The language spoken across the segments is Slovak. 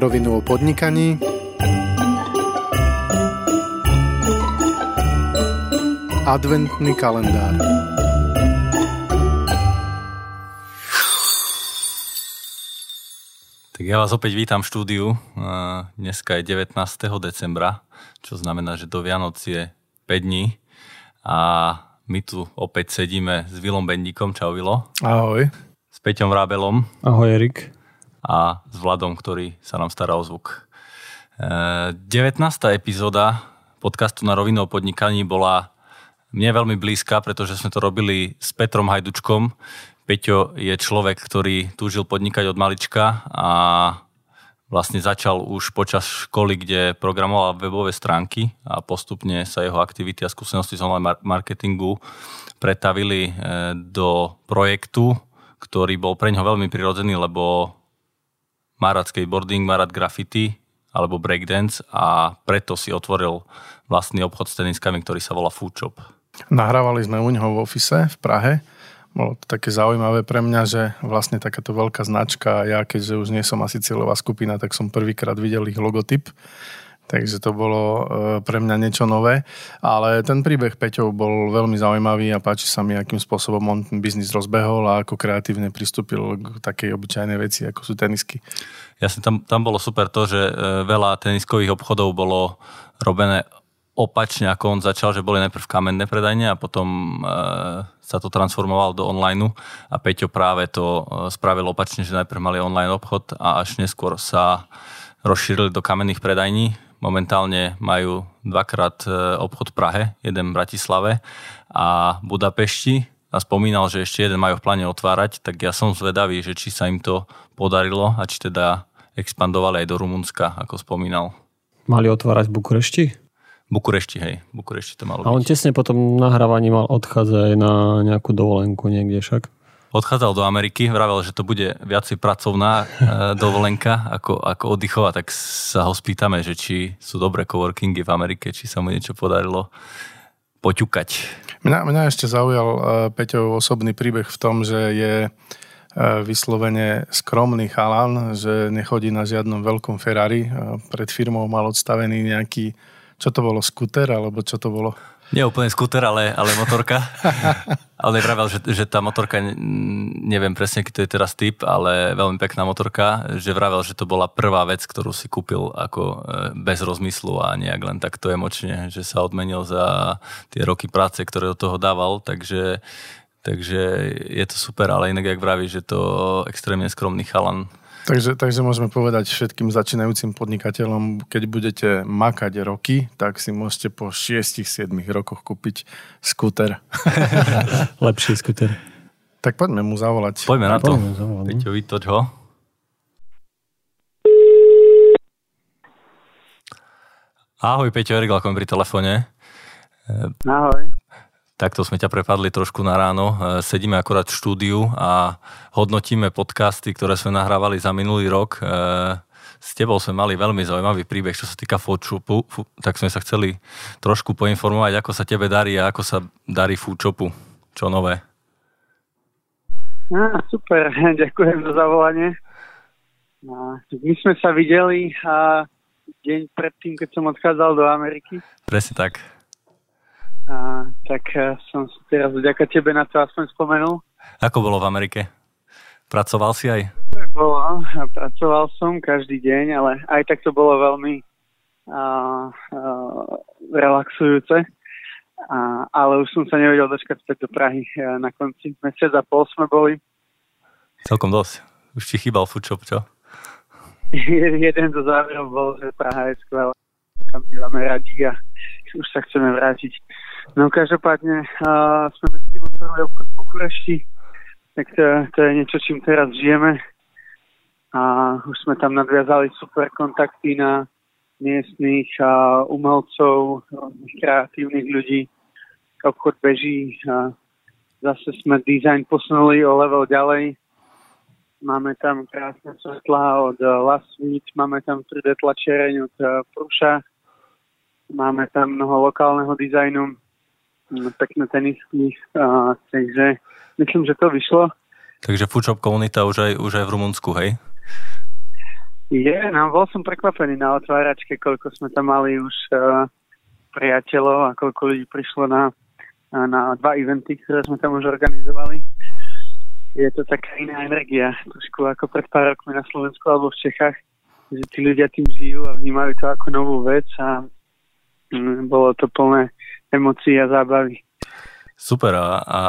rovinu o podnikaní, adventný kalendár. Tak ja vás opäť vítam v štúdiu. Dneska je 19. decembra, čo znamená, že do Vianoc je 5 dní. A my tu opäť sedíme s Vilom Bendíkom. Čau Vilo. Ahoj. S Peťom Vrábelom. Ahoj Erik. A s Vladom, ktorý sa nám stará o zvuk. 19. epizóda podcastu na rovinu o podnikaní bola mne veľmi blízka, pretože sme to robili s Petrom Hajdučkom. Peťo je človek, ktorý túžil podnikať od malička a vlastne začal už počas školy, kde programoval webové stránky a postupne sa jeho aktivity a skúsenosti z online marketingu pretavili e, do projektu, ktorý bol pre ňoho veľmi prirodzený, lebo má rád skateboarding, má rád graffiti alebo breakdance a preto si otvoril vlastný obchod s teniskami, ktorý sa volá Food. Nahrávali sme u neho v ofise v Prahe. Bolo to také zaujímavé pre mňa, že vlastne takáto veľká značka, ja keďže už nie som asi cieľová skupina, tak som prvýkrát videl ich logotyp takže to bolo e, pre mňa niečo nové. Ale ten príbeh Peťov bol veľmi zaujímavý a páči sa mi, akým spôsobom on ten biznis rozbehol a ako kreatívne pristúpil k takej obyčajnej veci, ako sú tenisky. Jasne, tam, tam bolo super to, že e, veľa teniskových obchodov bolo robené opačne, ako on začal, že boli najprv kamenné predajne a potom e, sa to transformovalo do online a Peťo práve to spravil opačne, že najprv mali online obchod a až neskôr sa rozšírili do kamenných predajní Momentálne majú dvakrát e, obchod v Prahe, jeden v Bratislave a Budapešti a spomínal, že ešte jeden majú v pláne otvárať, tak ja som zvedavý, že či sa im to podarilo a či teda expandovali aj do Rumunska, ako spomínal. Mali otvárať v Bukurešti? Bukurešti, hej. Bukurešti to malo A on byť. tesne potom nahrávaní mal odchádzať na nejakú dovolenku niekde však? Odchádzal do Ameriky, vravel, že to bude viacej pracovná e, dovolenka ako, ako oddychová, tak sa ho spýtame, že či sú dobré coworkingy v Amerike, či sa mu niečo podarilo poťukať. Mňa, mňa ešte zaujal uh, Peťov osobný príbeh v tom, že je uh, vyslovene skromný chalan, že nechodí na žiadnom veľkom Ferrari. Pred firmou mal odstavený nejaký, čo to bolo, skuter, alebo čo to bolo? Nie úplne skúter, ale, ale motorka. ale nevravel, že, že tá motorka, neviem presne, aký to je teraz typ, ale veľmi pekná motorka, že vravel, že to bola prvá vec, ktorú si kúpil ako e, bez rozmyslu a nejak len takto emočne, že sa odmenil za tie roky práce, ktoré do toho dával, takže, takže je to super, ale inak, jak vraví, že to extrémne skromný chalan Takže, takže môžeme povedať všetkým začínajúcim podnikateľom, keď budete makať roky, tak si môžete po 6-7 rokoch kúpiť skúter. Lepší skúter. Tak poďme mu zavolať. Poďme na to. Peťo, vytoč ho. Ahoj, Peťo, Erik Lakom pri telefóne. Ahoj. Takto sme ťa prepadli trošku na ráno. E, sedíme akorát v štúdiu a hodnotíme podcasty, ktoré sme nahrávali za minulý rok. E, s tebou sme mali veľmi zaujímavý príbeh, čo sa týka Foodshopu, tak sme sa chceli trošku poinformovať, ako sa tebe darí a ako sa darí Foodshopu. Čo nové? Á, super, ďakujem za zavolanie. My sme sa videli a deň predtým, keď som odchádzal do Ameriky. Presne tak. A, tak e, som si teraz vďaka tebe na to aspoň spomenul. Ako bolo v Amerike? Pracoval si aj? Bolo, pracoval som každý deň, ale aj tak to bolo veľmi a, a, relaxujúce. A, ale už som sa nevedel dočkať späť do Prahy na konci. Mesiac a pol sme boli. Celkom dosť. Už ti chýbal foodshop, čo? Jeden zo záverov bol, že Praha je skvelá. Kam bývame radi a už sa chceme vrátiť. No každopádne uh, sme medzi tým otvorili obchod v Bukurešti, tak to, to je niečo, čím teraz žijeme. A už sme tam nadviazali super kontakty na miestných uh, umelcov, kreatívnych ľudí. Obchod beží a zase sme design posunuli o level ďalej. Máme tam krásne svetla od Meet, máme tam 3D tlačereň od Pruša, máme tam mnoho lokálneho dizajnu, pekné tenisky, a, takže myslím, že to vyšlo. Takže Foodshop komunita už aj, už aj v Rumunsku, hej? Je, no bol som prekvapený na otváračke, koľko sme tam mali už uh, priateľov a koľko ľudí prišlo na, na dva eventy, ktoré sme tam už organizovali. Je to taká iná energia, trošku ako pred pár rokmi na Slovensku alebo v Čechách, že tí ľudia tým žijú a vnímajú to ako novú vec a mm, bolo to plné emócií a zábavy. Super. A, a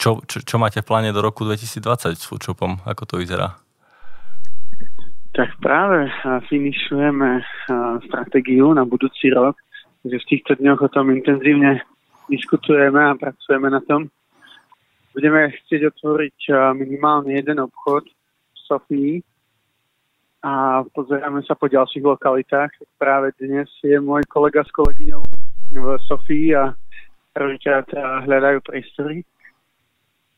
čo, čo, čo máte v pláne do roku 2020 s Foodshopom? Ako to vyzerá? Tak práve finišujeme stratégiu na budúci rok, že v týchto dňoch o tom intenzívne diskutujeme a pracujeme na tom. Budeme chcieť otvoriť minimálne jeden obchod v Sofii a pozeráme sa po ďalších lokalitách. Práve dnes je môj kolega s kolegyňou v Sofii a prvýkrát hľadajú priestory.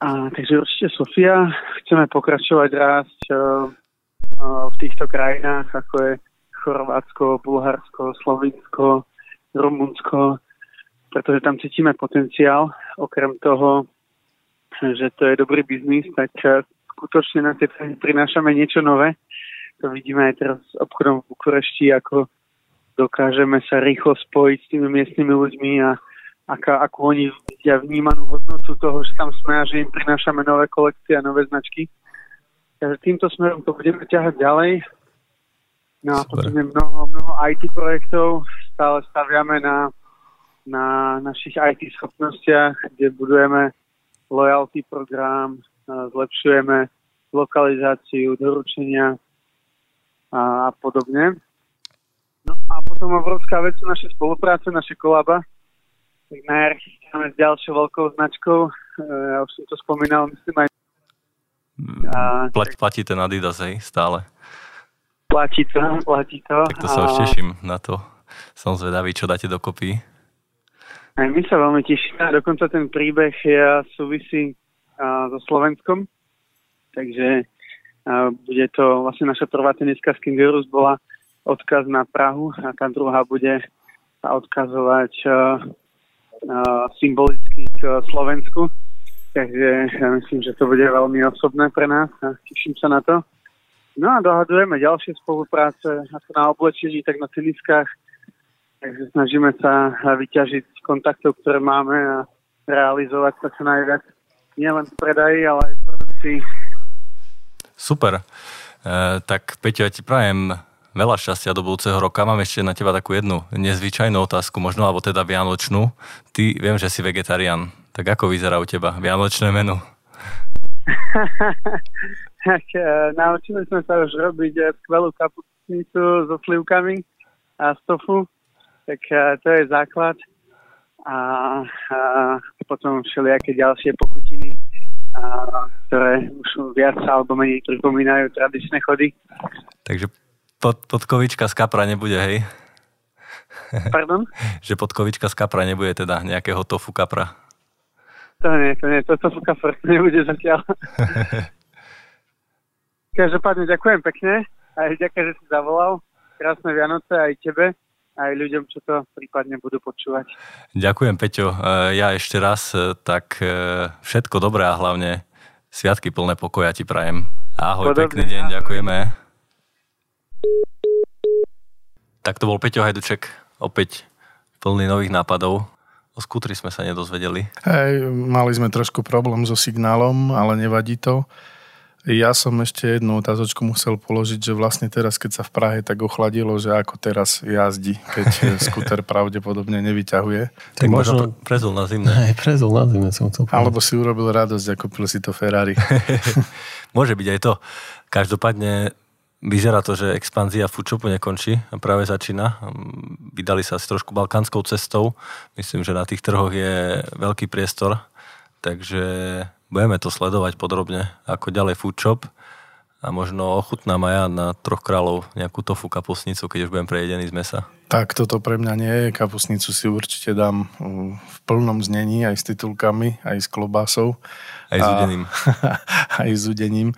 A, takže určite Sofia, chceme pokračovať rásť v týchto krajinách, ako je Chorvátsko, Bulharsko, Slovinsko, Rumunsko, pretože tam cítime potenciál. Okrem toho, že to je dobrý biznis, tak eh, skutočne na tie prinášame niečo nové. To vidíme aj teraz s obchodom v Bukurešti, ako dokážeme sa rýchlo spojiť s tými miestnymi ľuďmi a aká, ako oni vidia vnímanú hodnotu toho, že tam sme a že im prinášame nové kolekcie a nové značky. Takže týmto smerom to budeme ťahať ďalej. No a potom je mnoho, mnoho IT projektov. Stále staviame na, na našich IT schopnostiach, kde budujeme loyalty program, zlepšujeme lokalizáciu, doručenia a, a podobne. A potom obrovská vec sú naše spolupráce, naše kolaba. Tak najjar s ďalšou veľkou značkou. E, ja už som to spomínal, myslím aj a, Plat, platí ten Adidas, hej, stále. Platí to, platí to. Tak to sa už teším na to. Som zvedavý, čo dáte dokopy. Aj my sa veľmi tešíme. Dokonca ten príbeh je, súvisí a, so Slovenskom. Takže a, bude to vlastne naša prvá tenická z Kingerus bola odkaz na Prahu a tá druhá bude odkazovať a, symbolicky k Slovensku. Takže ja myslím, že to bude veľmi osobné pre nás a teším sa na to. No a dohadujeme ďalšie spolupráce ako na oblečení, tak na teniskách. Takže snažíme sa vyťažiť kontaktov, ktoré máme a realizovať to čo najviac. Nie len v predaji, ale aj v produkcii. Super. E, tak Peťo, ja ti prajem veľa šťastia do budúceho roka. Mám ešte na teba takú jednu nezvyčajnú otázku, možno, alebo teda vianočnú. Ty viem, že si vegetarián. Tak ako vyzerá u teba vianočné menu? tak e, naučili sme sa už robiť e, skvelú kapustnicu so slivkami a stofu. Tak e, to je základ. A, a potom všelijaké ďalšie pochutiny, a, ktoré už viac alebo menej pripomínajú tradičné chody. Takže pod, podkovička z kapra nebude, hej? Pardon? že podkovička z kapra nebude teda nejakého tofu kapra. To nie, to nie, toto fúka furt nebude zatiaľ. Každopádne ďakujem pekne, aj ďakujem, že si zavolal. Krásne Vianoce aj tebe, aj ľuďom, čo to prípadne budú počúvať. Ďakujem, Peťo. E, ja ešte raz, e, tak e, všetko dobré a hlavne sviatky plné pokoja ti prajem. Ahoj, Podobne, pekný deň, ahoj. ďakujeme. Tak to bol Peťo Hajduček, opäť plný nových nápadov. O skútri sme sa nedozvedeli. Hej, mali sme trošku problém so signálom, ale nevadí to. Ja som ešte jednu otázočku musel položiť, že vlastne teraz, keď sa v Prahe tak ochladilo, že ako teraz jazdí, keď skúter pravdepodobne nevyťahuje. Tak, tak možno prezul na zimné. Aj prezul na zimné som chcel povedať. Alebo si urobil radosť a kúpil si to Ferrari. Môže byť aj to. Každopádne Vyzerá to, že expanzia Foodshopu nekončí a práve začína. Vydali sa asi trošku balkánskou cestou. Myslím, že na tých trhoch je veľký priestor, takže budeme to sledovať podrobne, ako ďalej Foodshop a možno ochutná Maja na troch kráľov nejakú tofu kapusnicu, keď už budem prejedený z mesa. Tak toto pre mňa nie je. Kapusnicu si určite dám v plnom znení, aj s titulkami, aj s klobásou. Aj s udeným. aj s udením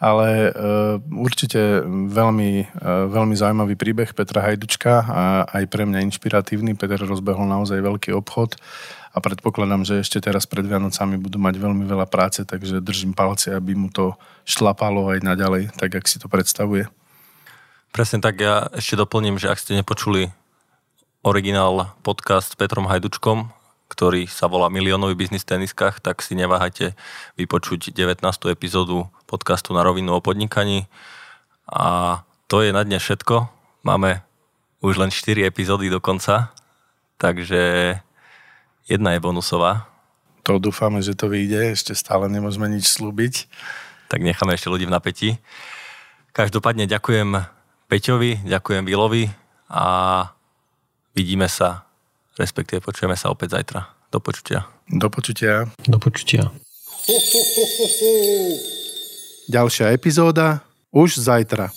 ale uh, určite veľmi, uh, veľmi zaujímavý príbeh Petra Hajdučka a aj pre mňa inšpiratívny. Peter rozbehol naozaj veľký obchod a predpokladám, že ešte teraz pred Vianocami budú mať veľmi veľa práce, takže držím palce, aby mu to šlapalo aj naďalej, tak jak si to predstavuje. Presne tak, ja ešte doplním, že ak ste nepočuli originál podcast s Petrom Hajdučkom, ktorý sa volá Miliónový biznis v teniskách, tak si neváhajte vypočuť 19. epizódu podcastu na rovinu o podnikaní. A to je na dne všetko. Máme už len 4 epizódy do konca, takže jedna je bonusová. To dúfame, že to vyjde, ešte stále nemôžeme nič slúbiť. Tak necháme ešte ľudí v napätí. Každopádne ďakujem Peťovi, ďakujem Vilovi a vidíme sa, respektíve počujeme sa opäť zajtra. Do počutia. Do počutia. Do počutia. Ďalšia epizóda už zajtra.